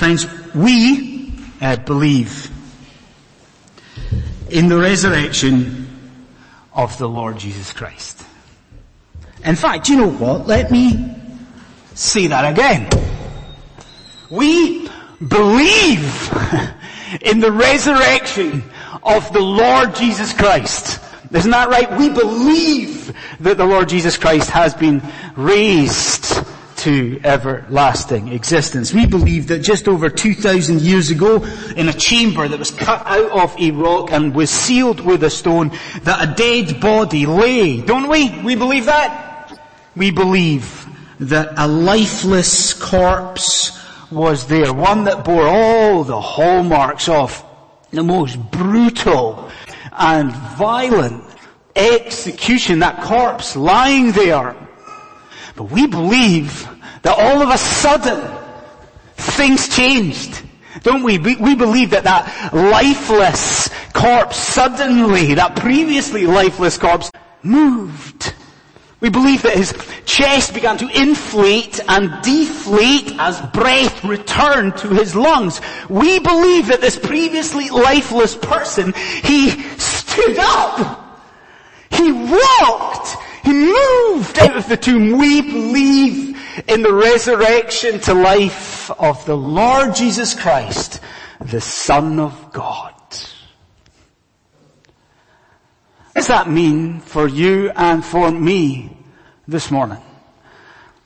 Friends, we uh, believe in the resurrection of the Lord Jesus Christ. In fact, you know what? Let me say that again. We believe in the resurrection of the Lord Jesus Christ. Isn't that right? We believe that the Lord Jesus Christ has been raised to everlasting existence. We believe that just over 2,000 years ago, in a chamber that was cut out of a rock and was sealed with a stone, that a dead body lay. Don't we? We believe that? We believe that a lifeless corpse was there, one that bore all the hallmarks of the most brutal and violent execution, that corpse lying there. But we believe that all of a sudden things changed. Don't we? we? We believe that that lifeless corpse suddenly, that previously lifeless corpse moved. We believe that his chest began to inflate and deflate as breath returned to his lungs. We believe that this previously lifeless person, he stood up. He walked. He moved out of the tomb. We believe in the resurrection to life of the Lord Jesus Christ, the Son of God. What does that mean for you and for me this morning?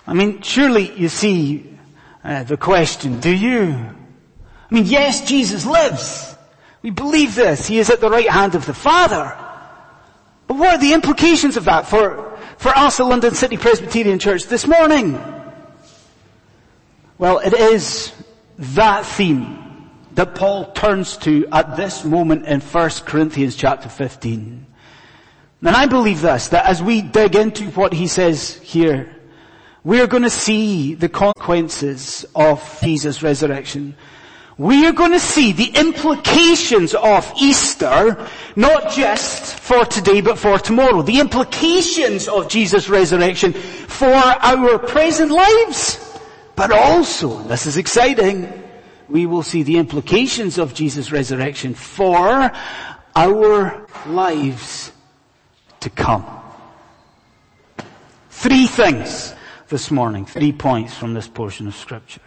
I mean, surely you see uh, the question, do you? I mean, yes, Jesus lives. We believe this. He is at the right hand of the Father. But what are the implications of that for, for us at London City Presbyterian Church this morning? Well, it is that theme that Paul turns to at this moment in 1 Corinthians chapter 15. And I believe this, that as we dig into what he says here, we are going to see the consequences of Jesus' resurrection. We are going to see the implications of Easter, not just for today but for tomorrow. The implications of Jesus' resurrection for our present lives. But also, and this is exciting, we will see the implications of Jesus' resurrection for our lives to come. Three things this morning, three points from this portion of scripture.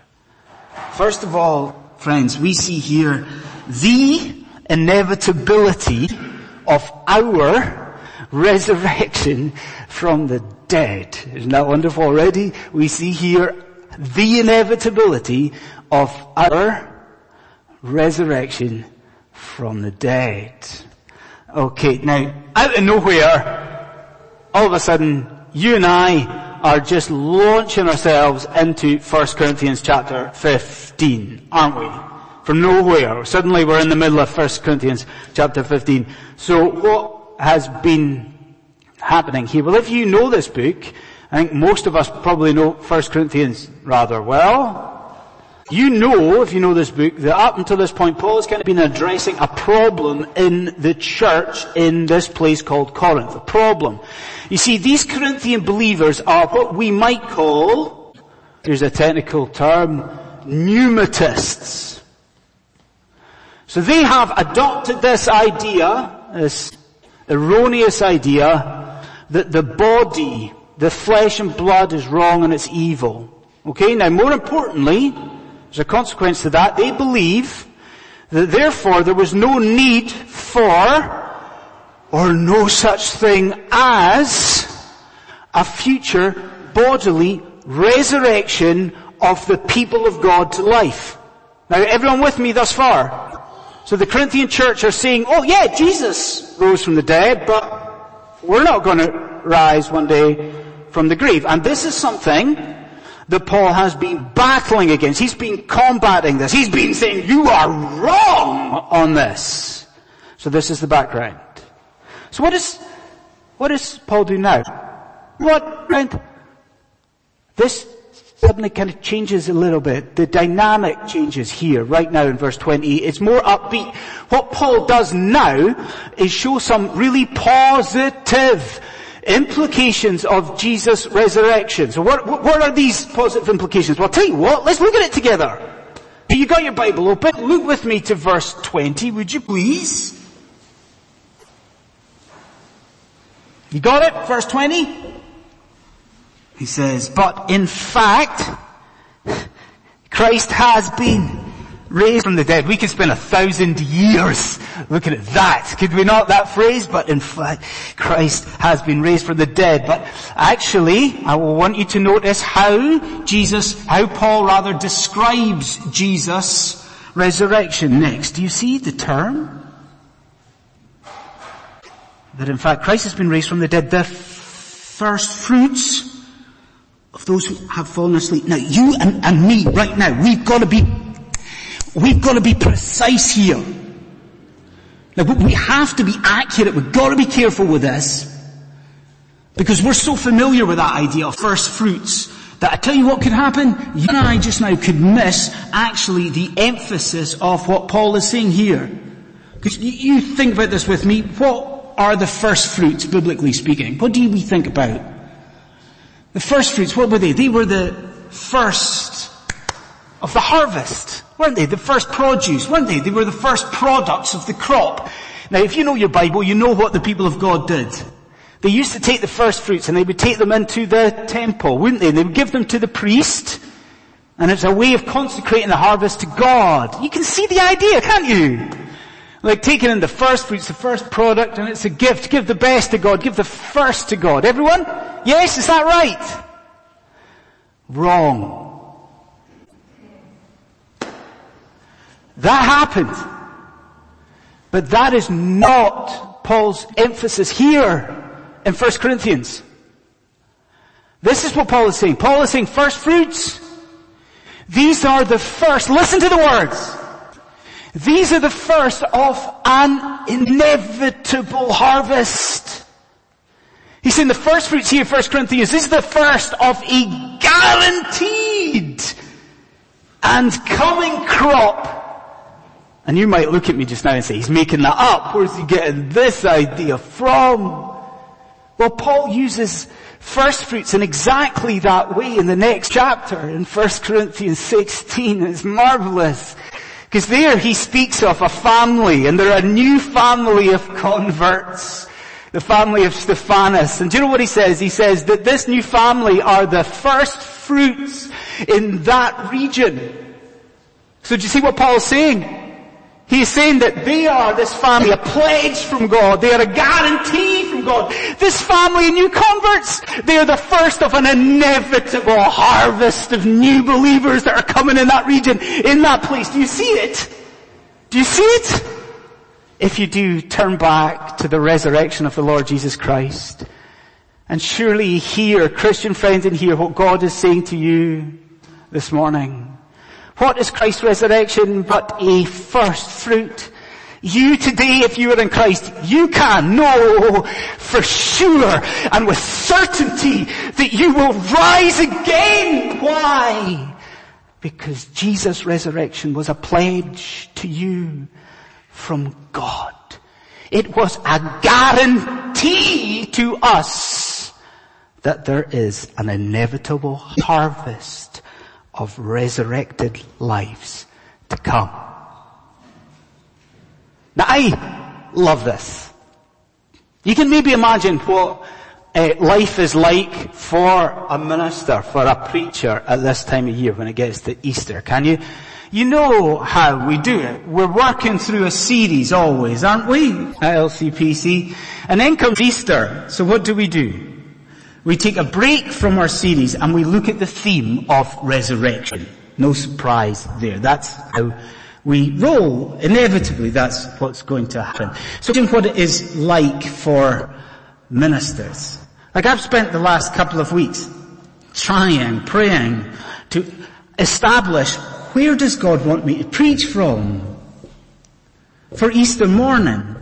First of all, friends, we see here the inevitability of our resurrection from the dead. Isn't that wonderful already? We see here the inevitability of our resurrection from the dead. Okay, now, out of nowhere, all of a sudden, you and I are just launching ourselves into 1 Corinthians chapter 15, aren't we? From nowhere. Suddenly we're in the middle of 1 Corinthians chapter 15. So what has been happening here? Well, if you know this book, I think most of us probably know 1 Corinthians rather well. You know, if you know this book, that up until this point, Paul has kind of been addressing a problem in the church in this place called Corinth. A problem. You see, these Corinthian believers are what we might call, here's a technical term, pneumatists. So they have adopted this idea, this erroneous idea, that the body, the flesh and blood is wrong and it's evil. Okay, now more importantly, as a consequence to that, they believe that therefore there was no need for or no such thing as a future bodily resurrection of the people of God to life. Now everyone with me thus far? So the Corinthian church are saying, oh yeah, Jesus rose from the dead, but we're not going to rise one day from the grave. And this is something that Paul has been battling against. He's been combating this. He's been saying, you are wrong on this. So this is the background. So what is, what does Paul do now? What, right? This suddenly kind of changes a little bit. The dynamic changes here, right now in verse 20. It's more upbeat. What Paul does now is show some really positive implications of Jesus' resurrection. So what, what are these positive implications? Well, I'll tell you what, let's look at it together. You got your Bible open. Look with me to verse 20, would you please? You got it? Verse 20? He says, but in fact, Christ has been raised from the dead. We could spend a thousand years looking at that. Could we not that phrase? But in fact, Christ has been raised from the dead. But actually, I want you to notice how Jesus, how Paul rather describes Jesus' resurrection next. Do you see the term? That in fact Christ has been raised from the dead, the first fruits of those who have fallen asleep. Now you and, and me right now, we've got to be We've got to be precise here. Now we have to be accurate. We've got to be careful with this. Because we're so familiar with that idea of first fruits that I tell you what could happen. You and I just now could miss actually the emphasis of what Paul is saying here. Because you think about this with me. What are the first fruits, biblically speaking? What do we think about? The first fruits, what were they? They were the first of the harvest. Weren't they? The first produce, weren't they? They were the first products of the crop. Now if you know your Bible, you know what the people of God did. They used to take the first fruits and they would take them into the temple, wouldn't they? And they would give them to the priest. And it's a way of consecrating the harvest to God. You can see the idea, can't you? Like taking in the first fruits, the first product, and it's a gift. Give the best to God. Give the first to God. Everyone? Yes, is that right? Wrong. That happened. But that is not Paul's emphasis here in 1 Corinthians. This is what Paul is saying. Paul is saying first fruits. These are the first, listen to the words. These are the first of an inevitable harvest. He's saying the first fruits here, 1 Corinthians, this is the first of a guaranteed and coming crop and you might look at me just now and say, he's making that up. Where's he getting this idea from? Well, Paul uses first fruits in exactly that way in the next chapter in 1 Corinthians 16. It's marvelous. Because there he speaks of a family and they're a new family of converts. The family of Stephanas. And do you know what he says? He says that this new family are the first fruits in that region. So do you see what Paul's saying? He's saying that they are, this family, a pledge from God. They are a guarantee from God. This family, of new converts, they are the first of an inevitable harvest of new believers that are coming in that region, in that place. Do you see it? Do you see it? If you do, turn back to the resurrection of the Lord Jesus Christ. And surely hear, Christian friends and hear what God is saying to you this morning. What is Christ's resurrection but a first fruit? You today, if you are in Christ, you can know for sure and with certainty that you will rise again. Why? Because Jesus' resurrection was a pledge to you from God. It was a guarantee to us that there is an inevitable harvest of resurrected lives to come. Now I love this. You can maybe imagine what uh, life is like for a minister, for a preacher at this time of year when it gets to Easter. Can you? You know how we do it. We're working through a series always, aren't we? At LCPC. And then comes Easter. So what do we do? We take a break from our series and we look at the theme of resurrection. No surprise there. That's how we roll. Inevitably, that's what's going to happen. So imagine what it is like for ministers. Like I've spent the last couple of weeks trying, praying to establish where does God want me to preach from for Easter morning?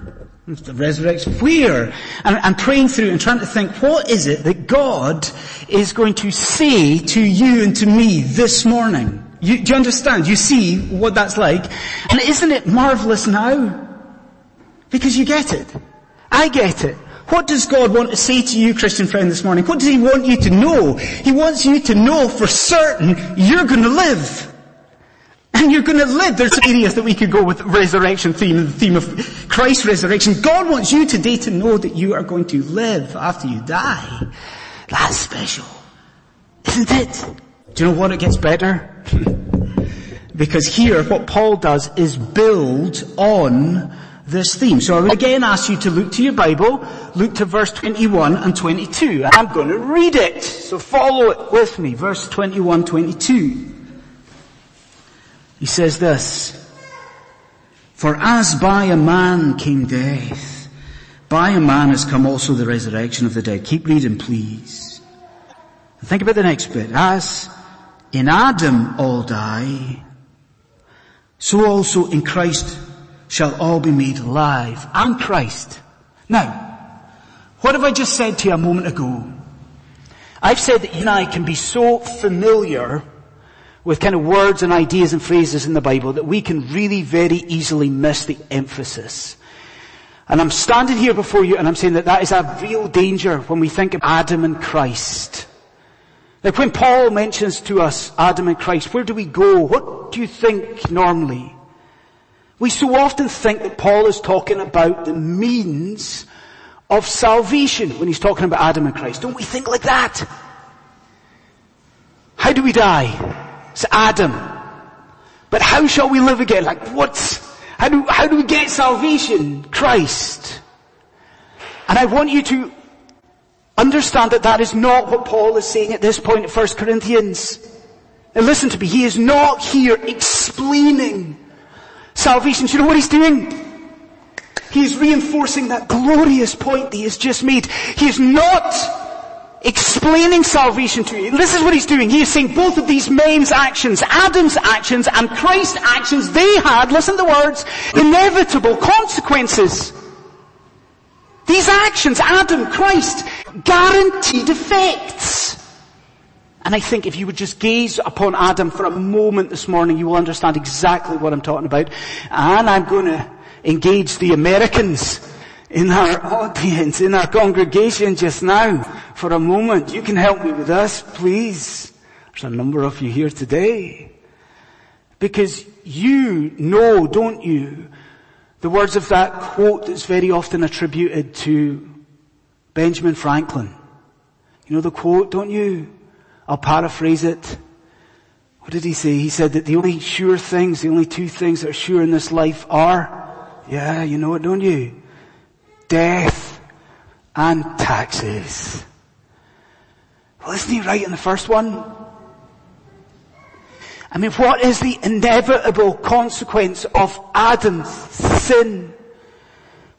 The resurrection. Where? And I'm praying through and trying to think, what is it that God is going to say to you and to me this morning? You, do you understand? You see what that's like? And isn't it marvelous now? Because you get it. I get it. What does God want to say to you, Christian friend, this morning? What does He want you to know? He wants you to know for certain you're going to live. And you're gonna live. There's areas that we could go with resurrection theme and the theme of Christ's resurrection. God wants you today to know that you are going to live after you die. That's special. Isn't it? Do you know what it gets better? because here what Paul does is build on this theme. So I would again ask you to look to your Bible, look to verse 21 and 22. I'm going to read it. So follow it with me. Verse 21, 22. He says this, For as by a man came death, by a man has come also the resurrection of the dead. Keep reading please. And Think about the next bit. As in Adam all die, so also in Christ shall all be made alive. And Christ. Now, what have I just said to you a moment ago? I've said that you and I can be so familiar with kind of words and ideas and phrases in the Bible that we can really very easily miss the emphasis. And I'm standing here before you and I'm saying that that is a real danger when we think of Adam and Christ. Like when Paul mentions to us Adam and Christ, where do we go? What do you think normally? We so often think that Paul is talking about the means of salvation when he's talking about Adam and Christ. Don't we think like that? How do we die? It's Adam. But how shall we live again? Like what's, how do, how do we get salvation? Christ. And I want you to understand that that is not what Paul is saying at this point in 1 Corinthians. And listen to me, he is not here explaining salvation. Do you know what he's doing? He's reinforcing that glorious point that he has just made. He is not explaining salvation to you. This is what he's doing. He is saying both of these men's actions, Adam's actions and Christ's actions, they had, listen to the words, inevitable consequences. These actions, Adam, Christ, guaranteed effects. And I think if you would just gaze upon Adam for a moment this morning, you will understand exactly what I'm talking about. And I'm going to engage the Americans in our audience, in our congregation just now for a moment. You can help me with this, please. There's a number of you here today. Because you know, don't you, the words of that quote that's very often attributed to Benjamin Franklin. You know the quote, don't you? I'll paraphrase it. What did he say? He said that the only sure things, the only two things that are sure in this life are, yeah, you know it, don't you? Death, and taxes. Well, isn't he right in the first one? I mean, what is the inevitable consequence of Adam's sin?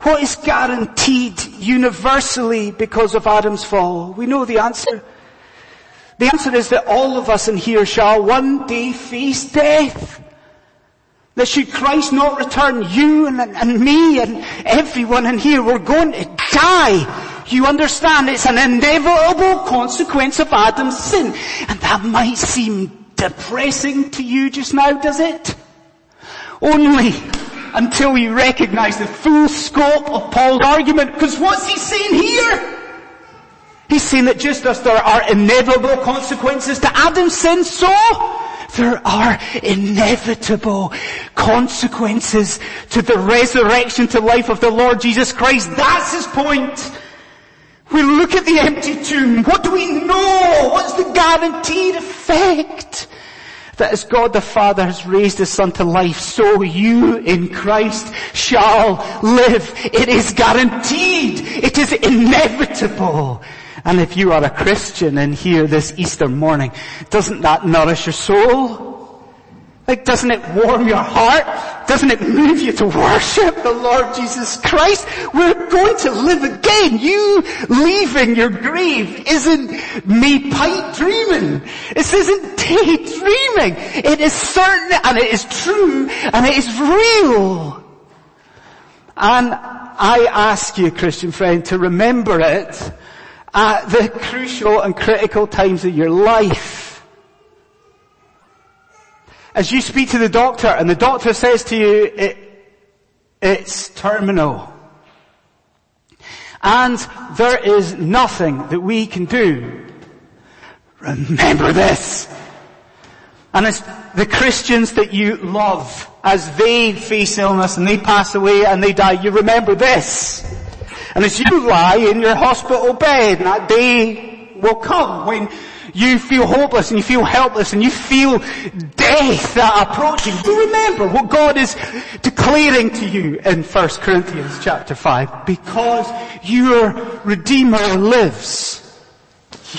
What is guaranteed universally because of Adam's fall? We know the answer. The answer is that all of us in here shall one day face death. That should Christ not return, you and, and me and everyone in here, we're going to die. You understand it's an inevitable consequence of Adam's sin. And that might seem depressing to you just now, does it? Only until you recognize the full scope of Paul's argument. Because what's he saying here? He's saying that just as there are inevitable consequences to Adam's sin, so there are inevitable consequences to the resurrection to life of the Lord Jesus Christ. That's his point. We look at the empty tomb. What do we know? What's the guaranteed effect? That as God the Father has raised his Son to life, so you in Christ shall live. It is guaranteed. It is inevitable. And if you are a Christian in here this Easter morning, doesn't that nourish your soul? Like, doesn't it warm your heart? Doesn't it move you to worship the Lord Jesus Christ? We're going to live again. You leaving your grave isn't me pipe dreaming. This isn't daydreaming. It is certain and it is true and it is real. And I ask you, Christian friend, to remember it at the crucial and critical times of your life. As you speak to the doctor and the doctor says to you, it, it's terminal. And there is nothing that we can do. Remember this. And as the Christians that you love, as they face illness and they pass away and they die, you remember this. And as you lie in your hospital bed, that day will come when you feel hopeless and you feel helpless and you feel death approaching. You remember what God is declaring to you in 1 Corinthians chapter 5. Because your Redeemer lives,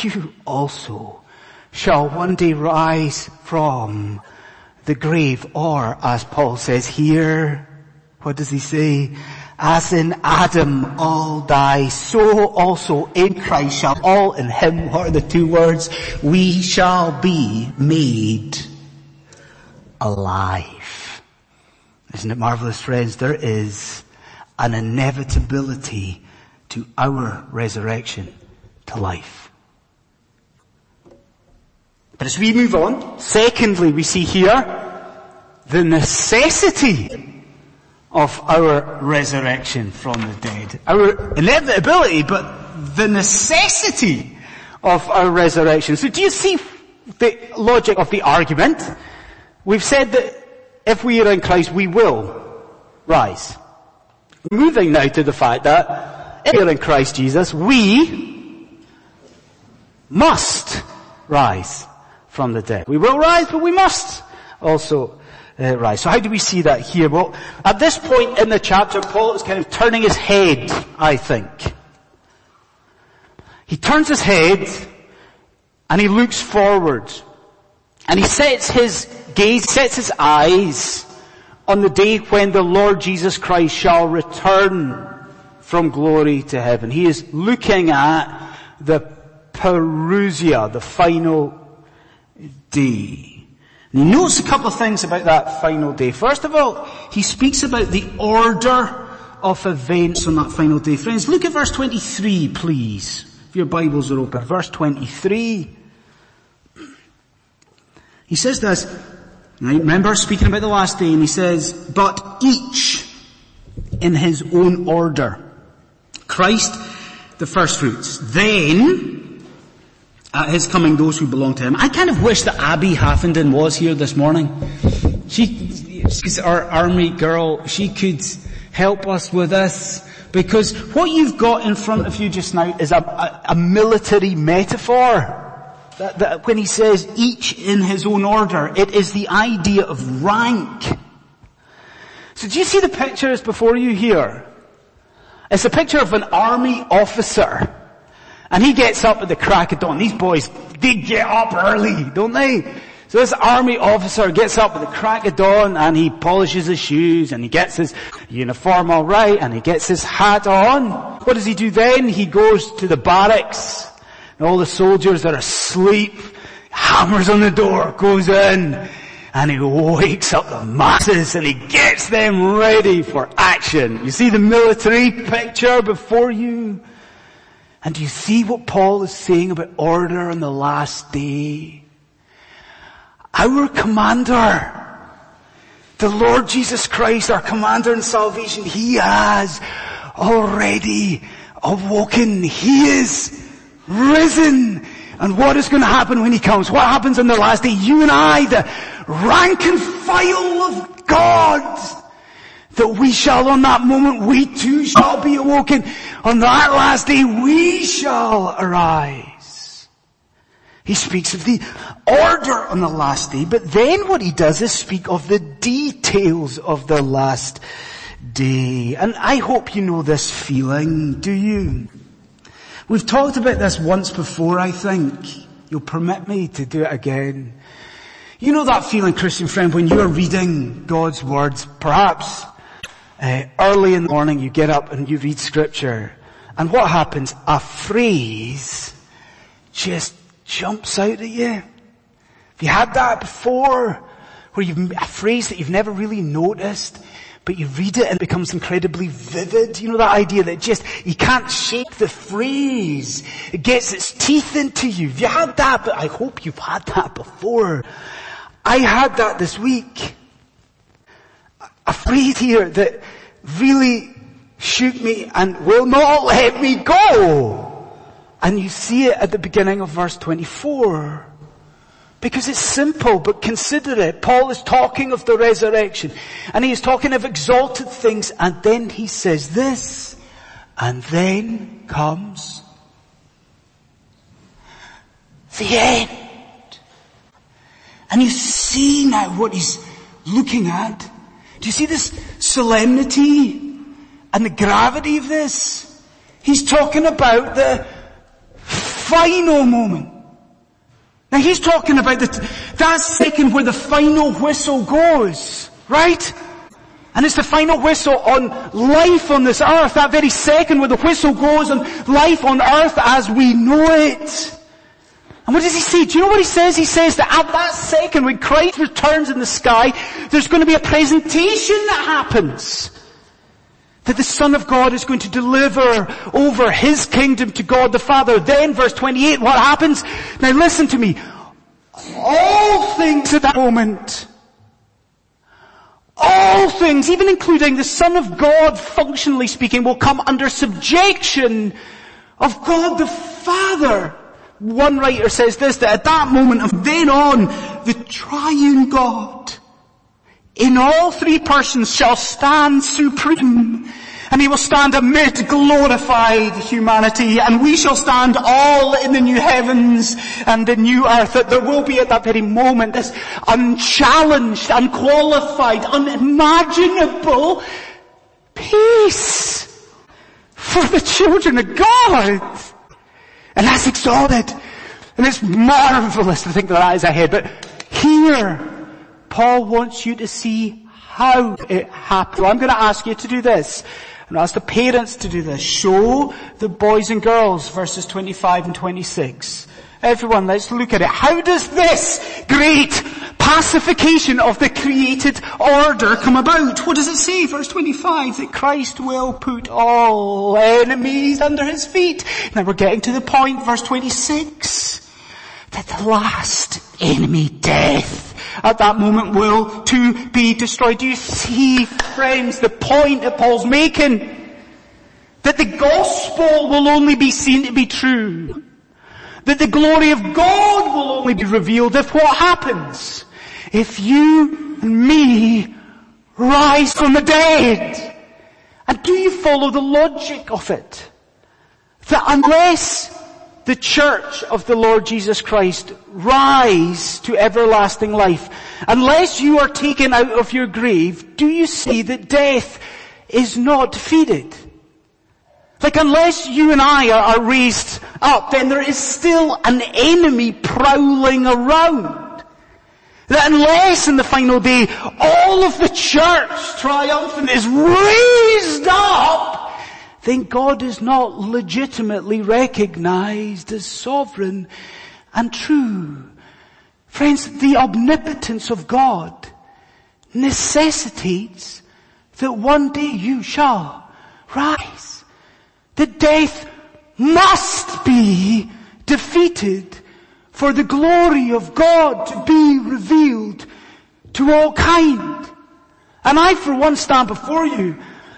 you also shall one day rise from the grave or as Paul says here, what does he say? As in Adam all die, so also in Christ shall all in him, what are the two words? We shall be made alive. Isn't it marvelous friends? There is an inevitability to our resurrection to life. But as we move on, secondly we see here the necessity of our resurrection from the dead. Our inevitability, but the necessity of our resurrection. So do you see the logic of the argument? We've said that if we are in Christ, we will rise. Moving now to the fact that if we are in Christ Jesus, we must rise from the dead. We will rise, but we must also uh, rise. So how do we see that here? Well, at this point in the chapter, Paul is kind of turning his head, I think. He turns his head and he looks forward and he sets his gaze, sets his eyes on the day when the Lord Jesus Christ shall return from glory to heaven. He is looking at the parousia, the final day. He notes a couple of things about that final day. First of all, he speaks about the order of events on that final day. Friends, look at verse 23, please. If your Bibles are open. Verse 23. He says this, right, remember speaking about the last day, and he says, but each in his own order. Christ, the first fruits. Then, at his coming those who belong to him. I kind of wish that Abby Haffenden was here this morning. She, she's our army girl. She could help us with this. Because what you've got in front of you just now is a, a, a military metaphor. That, that when he says each in his own order, it is the idea of rank. So do you see the pictures before you here? It's a picture of an army officer and he gets up at the crack of dawn. These boys, they get up early, don't they? So this army officer gets up at the crack of dawn and he polishes his shoes and he gets his uniform all right and he gets his hat on. What does he do then? He goes to the barracks and all the soldiers are asleep, hammers on the door, goes in and he wakes up the masses and he gets them ready for action. You see the military picture before you? And do you see what Paul is saying about order on the last day? Our commander, the Lord Jesus Christ, our commander in salvation, He has already awoken. He is risen. And what is going to happen when He comes? What happens on the last day? You and I, the rank and file of God, that we shall on that moment, we too shall be awoken. On that last day, we shall arise. He speaks of the order on the last day, but then what he does is speak of the details of the last day. And I hope you know this feeling, do you? We've talked about this once before, I think. You'll permit me to do it again. You know that feeling, Christian friend, when you are reading God's words, perhaps uh, early in the morning you get up and you read scripture and what happens? A phrase just jumps out at you. Have you had that before? Where you've, a phrase that you've never really noticed, but you read it and it becomes incredibly vivid. You know that idea that just, you can't shake the phrase. It gets its teeth into you. Have you had that? But I hope you've had that before. I had that this week a phrase here that really shook me and will not let me go. And you see it at the beginning of verse 24. Because it's simple, but consider it. Paul is talking of the resurrection, and he is talking of exalted things, and then he says this, and then comes the end. And you see now what he's looking at. Do you see this solemnity and the gravity of this? He's talking about the final moment. Now he's talking about the, that second where the final whistle goes, right? And it's the final whistle on life on this earth, that very second where the whistle goes on life on earth as we know it. And what does he say? Do you know what he says? He says that at that second when Christ returns in the sky, there's going to be a presentation that happens. That the Son of God is going to deliver over His kingdom to God the Father. Then verse 28, what happens? Now listen to me. All things at that moment, all things, even including the Son of God functionally speaking, will come under subjection of God the Father. One writer says this, that at that moment of then on, the triune God in all three persons shall stand supreme. And he will stand amid glorified humanity and we shall stand all in the new heavens and the new earth. That there will be at that very moment this unchallenged, unqualified, unimaginable peace for the children of God. And that's exalted. And it's marvelous to think that that is ahead. But here, Paul wants you to see how it happened. I'm going to ask you to do this. And ask the parents to do this. Show the boys and girls verses 25 and 26. Everyone, let's look at it. How does this great pacification of the created order come about? What does it say? Verse 25, that Christ will put all enemies under his feet. Now we're getting to the point, verse 26, that the last enemy, death, at that moment will to be destroyed. Do you see, friends, the point that Paul's making? That the gospel will only be seen to be true that the glory of God will only be revealed if what happens? If you and me rise from the dead. And do you follow the logic of it? That unless the church of the Lord Jesus Christ rise to everlasting life, unless you are taken out of your grave, do you see that death is not defeated? Like unless you and I are, are raised up, then there is still an enemy prowling around. That unless in the final day all of the church triumphant is raised up, then God is not legitimately recognized as sovereign and true. Friends, the omnipotence of God necessitates that one day you shall rise The death must be defeated for the glory of God to be revealed to all kind. And I for one stand before you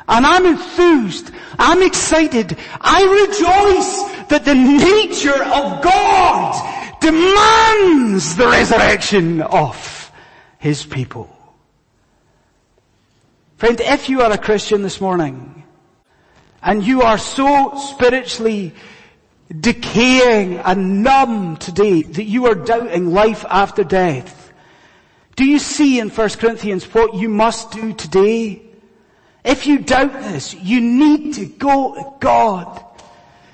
and I'm enthused, I'm excited, I rejoice that the nature of God demands the resurrection of His people. Friend, if you are a Christian this morning, and you are so spiritually decaying and numb today that you are doubting life after death, do you see in 1 Corinthians what you must do today? If you doubt this, you need to go to God.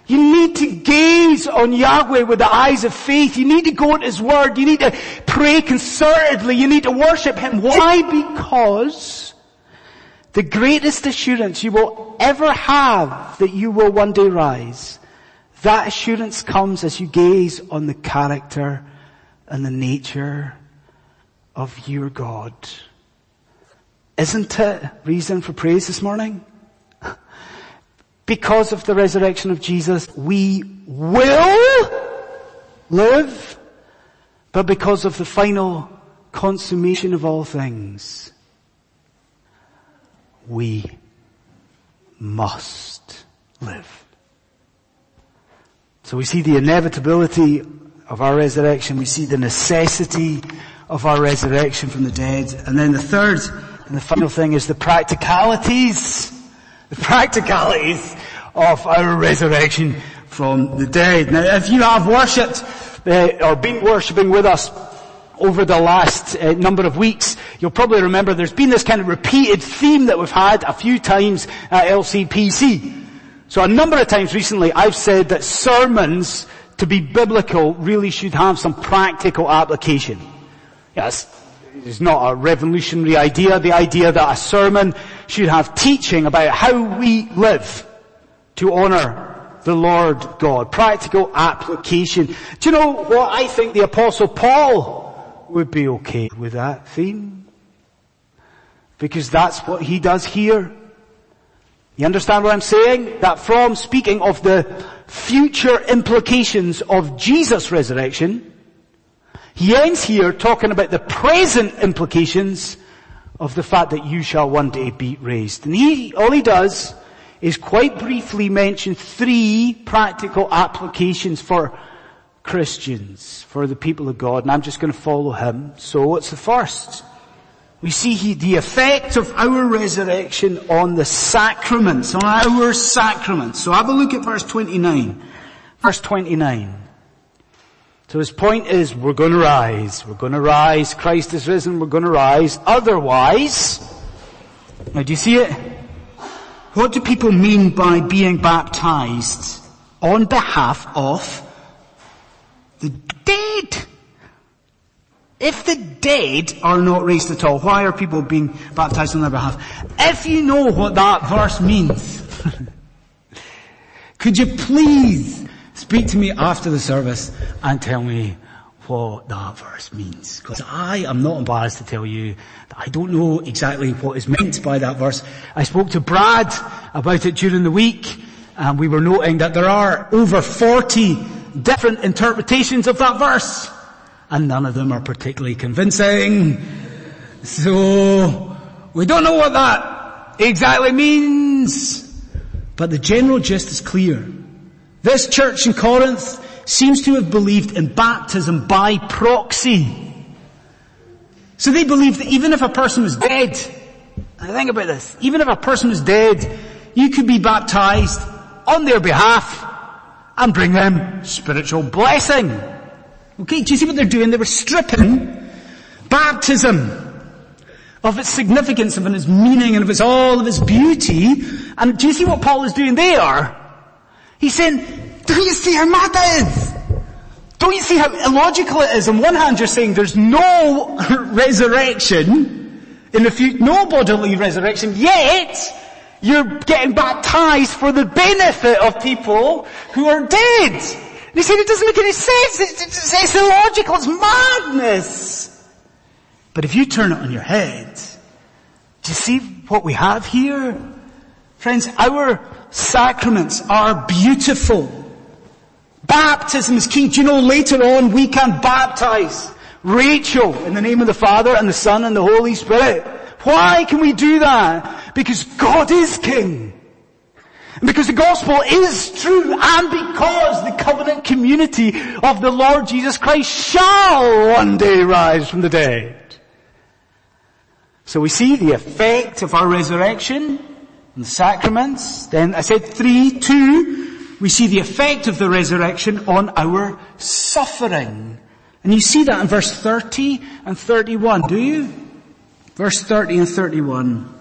You need to gaze on Yahweh with the eyes of faith. You need to go at His Word. You need to pray concertedly. You need to worship Him. Why? Because the greatest assurance you will ever have that you will one day rise, that assurance comes as you gaze on the character and the nature of your God. Isn't it reason for praise this morning? Because of the resurrection of Jesus, we will live, but because of the final consummation of all things, we must live. So we see the inevitability of our resurrection. We see the necessity of our resurrection from the dead. And then the third and the final thing is the practicalities. The practicalities of our resurrection from the dead. Now if you have worshipped uh, or been worshipping with us over the last uh, number of weeks, you'll probably remember there's been this kind of repeated theme that we've had a few times at LCPC. So a number of times recently I've said that sermons to be biblical really should have some practical application. Yes, it's not a revolutionary idea, the idea that a sermon should have teaching about how we live to honor the Lord God. Practical application. Do you know what I think the apostle Paul would be okay with that theme? Because that's what he does here. You understand what I'm saying? That from speaking of the future implications of Jesus' resurrection, he ends here talking about the present implications of the fact that you shall one day be raised. And he, all he does is quite briefly mention three practical applications for Christians, for the people of God, and I'm just going to follow him. So what's the first? We see he, the effect of our resurrection on the sacraments, on our sacraments. So have a look at verse 29. Verse 29. So his point is, we're gonna rise. We're gonna rise. Christ is risen. We're gonna rise. Otherwise, now do you see it? What do people mean by being baptized on behalf of dead? If the dead are not raised at all, why are people being baptized on their behalf? If you know what that verse means, could you please speak to me after the service and tell me what that verse means? Because I am not embarrassed to tell you that I don't know exactly what is meant by that verse. I spoke to Brad about it during the week and we were noting that there are over 40 different interpretations of that verse and none of them are particularly convincing. So, we don't know what that exactly means. But the general gist is clear. This church in Corinth seems to have believed in baptism by proxy. So they believed that even if a person was dead, I think about this, even if a person was dead, you could be baptized on their behalf and bring them spiritual blessing. Okay, do you see what they're doing? They were stripping baptism of its significance, of its meaning, and of its all of its beauty. And do you see what Paul is doing there? He's saying, don't you see how mad that is? Don't you see how illogical it is? On one hand you're saying there's no resurrection in the future, no bodily resurrection, yet you're getting baptized for the benefit of people who are dead. He said it doesn't make any sense. It's, it's, it's illogical. It's madness. But if you turn it on your head, do you see what we have here? Friends, our sacraments are beautiful. Baptism is key. Do you know later on we can baptize Rachel in the name of the Father and the Son and the Holy Spirit. Why can we do that? Because God is King. And because the gospel is true and because the covenant community of the Lord Jesus Christ shall one day rise from the dead. So we see the effect of our resurrection and the sacraments. Then I said three, two, we see the effect of the resurrection on our suffering. And you see that in verse 30 and 31, do you? Verse 30 and 31.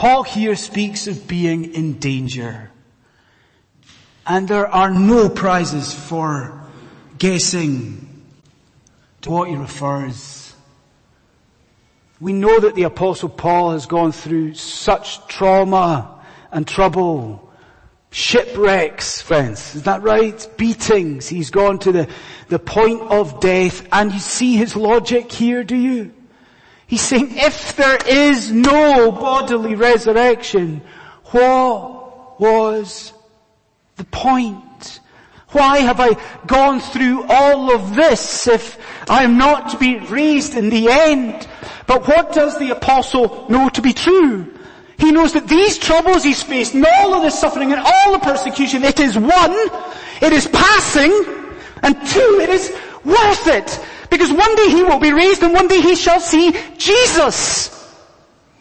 Paul here speaks of being in danger. And there are no prizes for guessing to what he refers. We know that the apostle Paul has gone through such trauma and trouble. Shipwrecks, friends. Is that right? Beatings. He's gone to the, the point of death. And you see his logic here, do you? He's saying if there is no bodily resurrection, what was the point? Why have I gone through all of this if I'm not to be raised in the end? But what does the apostle know to be true? He knows that these troubles he's faced and all of this suffering and all the persecution, it is one, it is passing, And two, it is worth it. Because one day he will be raised and one day he shall see Jesus.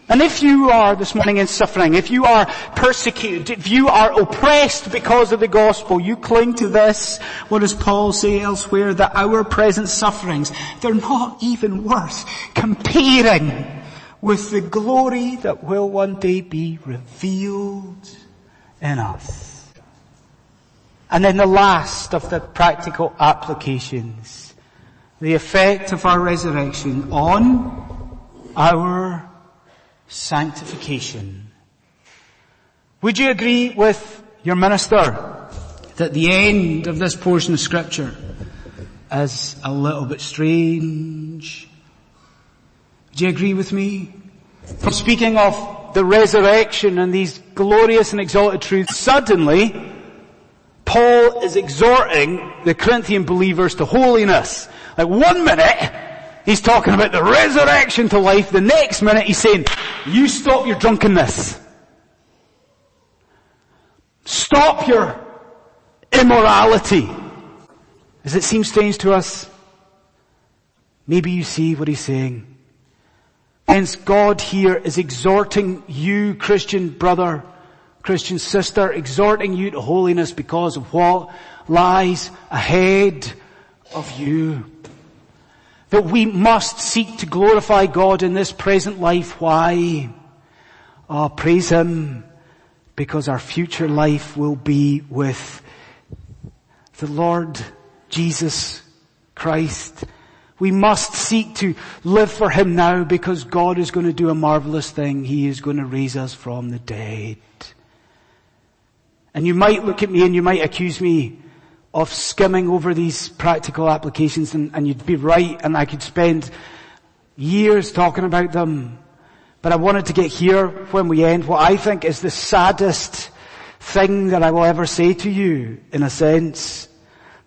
And if you are this morning in suffering, if you are persecuted, if you are oppressed because of the gospel, you cling to this. What does Paul say elsewhere? That our present sufferings, they're not even worth comparing with the glory that will one day be revealed in us. And then the last of the practical applications, the effect of our resurrection on our sanctification. Would you agree with your minister that the end of this portion of scripture is a little bit strange? Do you agree with me? For speaking of the resurrection and these glorious and exalted truths, suddenly Paul is exhorting the Corinthian believers to holiness. Like one minute, He's talking about the resurrection to life. The next minute he's saying, you stop your drunkenness. Stop your immorality. Does it seem strange to us? Maybe you see what he's saying. Hence God here is exhorting you, Christian brother, Christian sister, exhorting you to holiness because of what lies ahead of you that we must seek to glorify God in this present life. Why? Oh, praise Him because our future life will be with the Lord Jesus Christ. We must seek to live for Him now because God is going to do a marvelous thing. He is going to raise us from the dead. And you might look at me and you might accuse me of skimming over these practical applications and, and you'd be right and I could spend years talking about them. But I wanted to get here when we end what I think is the saddest thing that I will ever say to you, in a sense.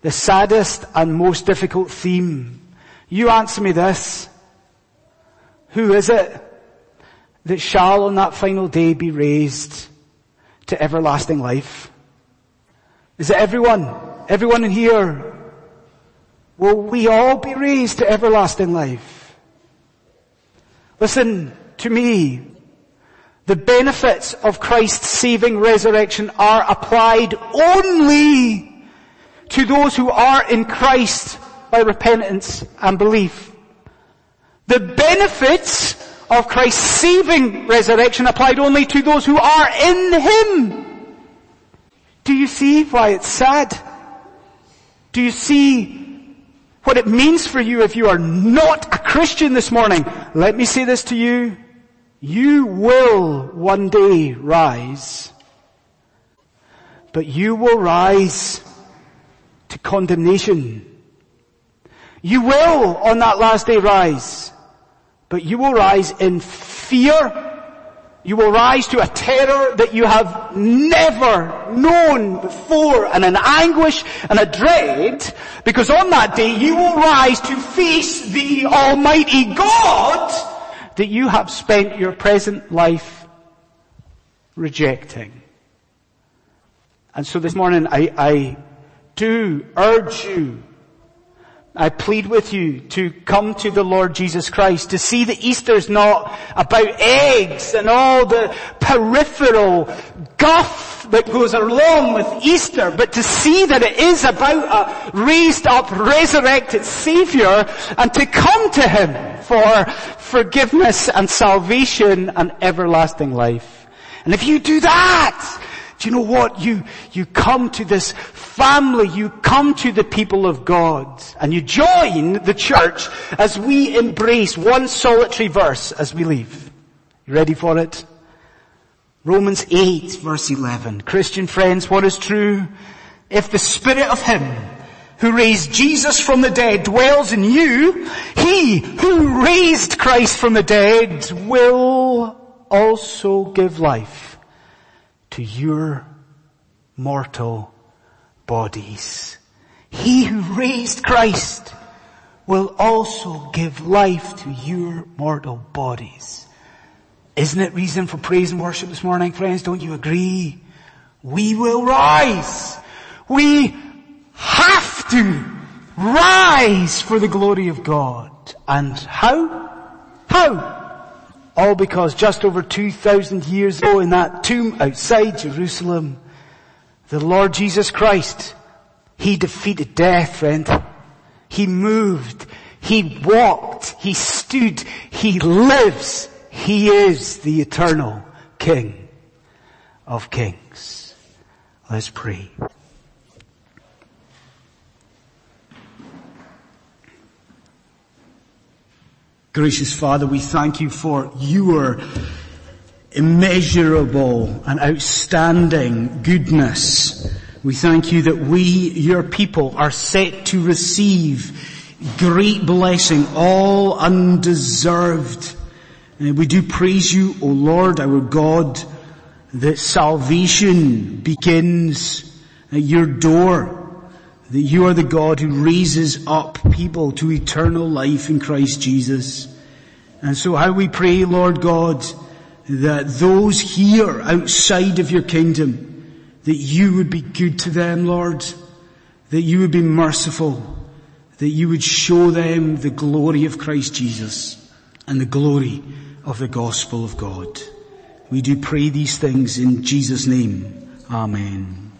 The saddest and most difficult theme. You answer me this. Who is it that shall on that final day be raised to everlasting life? Is it everyone? Everyone in here, will we all be raised to everlasting life? Listen to me. The benefits of Christ's saving resurrection are applied only to those who are in Christ by repentance and belief. The benefits of Christ's saving resurrection applied only to those who are in Him. Do you see why it's sad? Do you see what it means for you if you are not a Christian this morning? Let me say this to you. You will one day rise, but you will rise to condemnation. You will on that last day rise, but you will rise in fear you will rise to a terror that you have never known before and an anguish and a dread because on that day you will rise to face the Almighty God that you have spent your present life rejecting. And so this morning I, I do urge you I plead with you to come to the Lord Jesus Christ, to see that Easter is not about eggs and all the peripheral guff that goes along with Easter, but to see that it is about a raised up, resurrected Savior and to come to Him for forgiveness and salvation and everlasting life. And if you do that, do you know what? You, you come to this family, you come to the people of God, and you join the church as we embrace one solitary verse as we leave. You ready for it? Romans 8 verse 11. Christian friends, what is true? If the spirit of him who raised Jesus from the dead dwells in you, he who raised Christ from the dead will also give life to your mortal bodies. He who raised Christ will also give life to your mortal bodies. Isn't it reason for praise and worship this morning, friends? Don't you agree? We will rise. We have to rise for the glory of God. And how? How? All because just over 2,000 years ago in that tomb outside Jerusalem, the Lord Jesus Christ, He defeated death, friend. He moved. He walked. He stood. He lives. He is the eternal King of kings. Let's pray. Gracious Father, we thank you for your immeasurable and outstanding goodness. We thank you that we, your people, are set to receive great blessing, all undeserved. We do praise you, O Lord, our God, that salvation begins at your door that you are the God who raises up people to eternal life in Christ Jesus. And so how we pray, Lord God, that those here outside of your kingdom, that you would be good to them, Lord, that you would be merciful, that you would show them the glory of Christ Jesus and the glory of the gospel of God. We do pray these things in Jesus' name. Amen.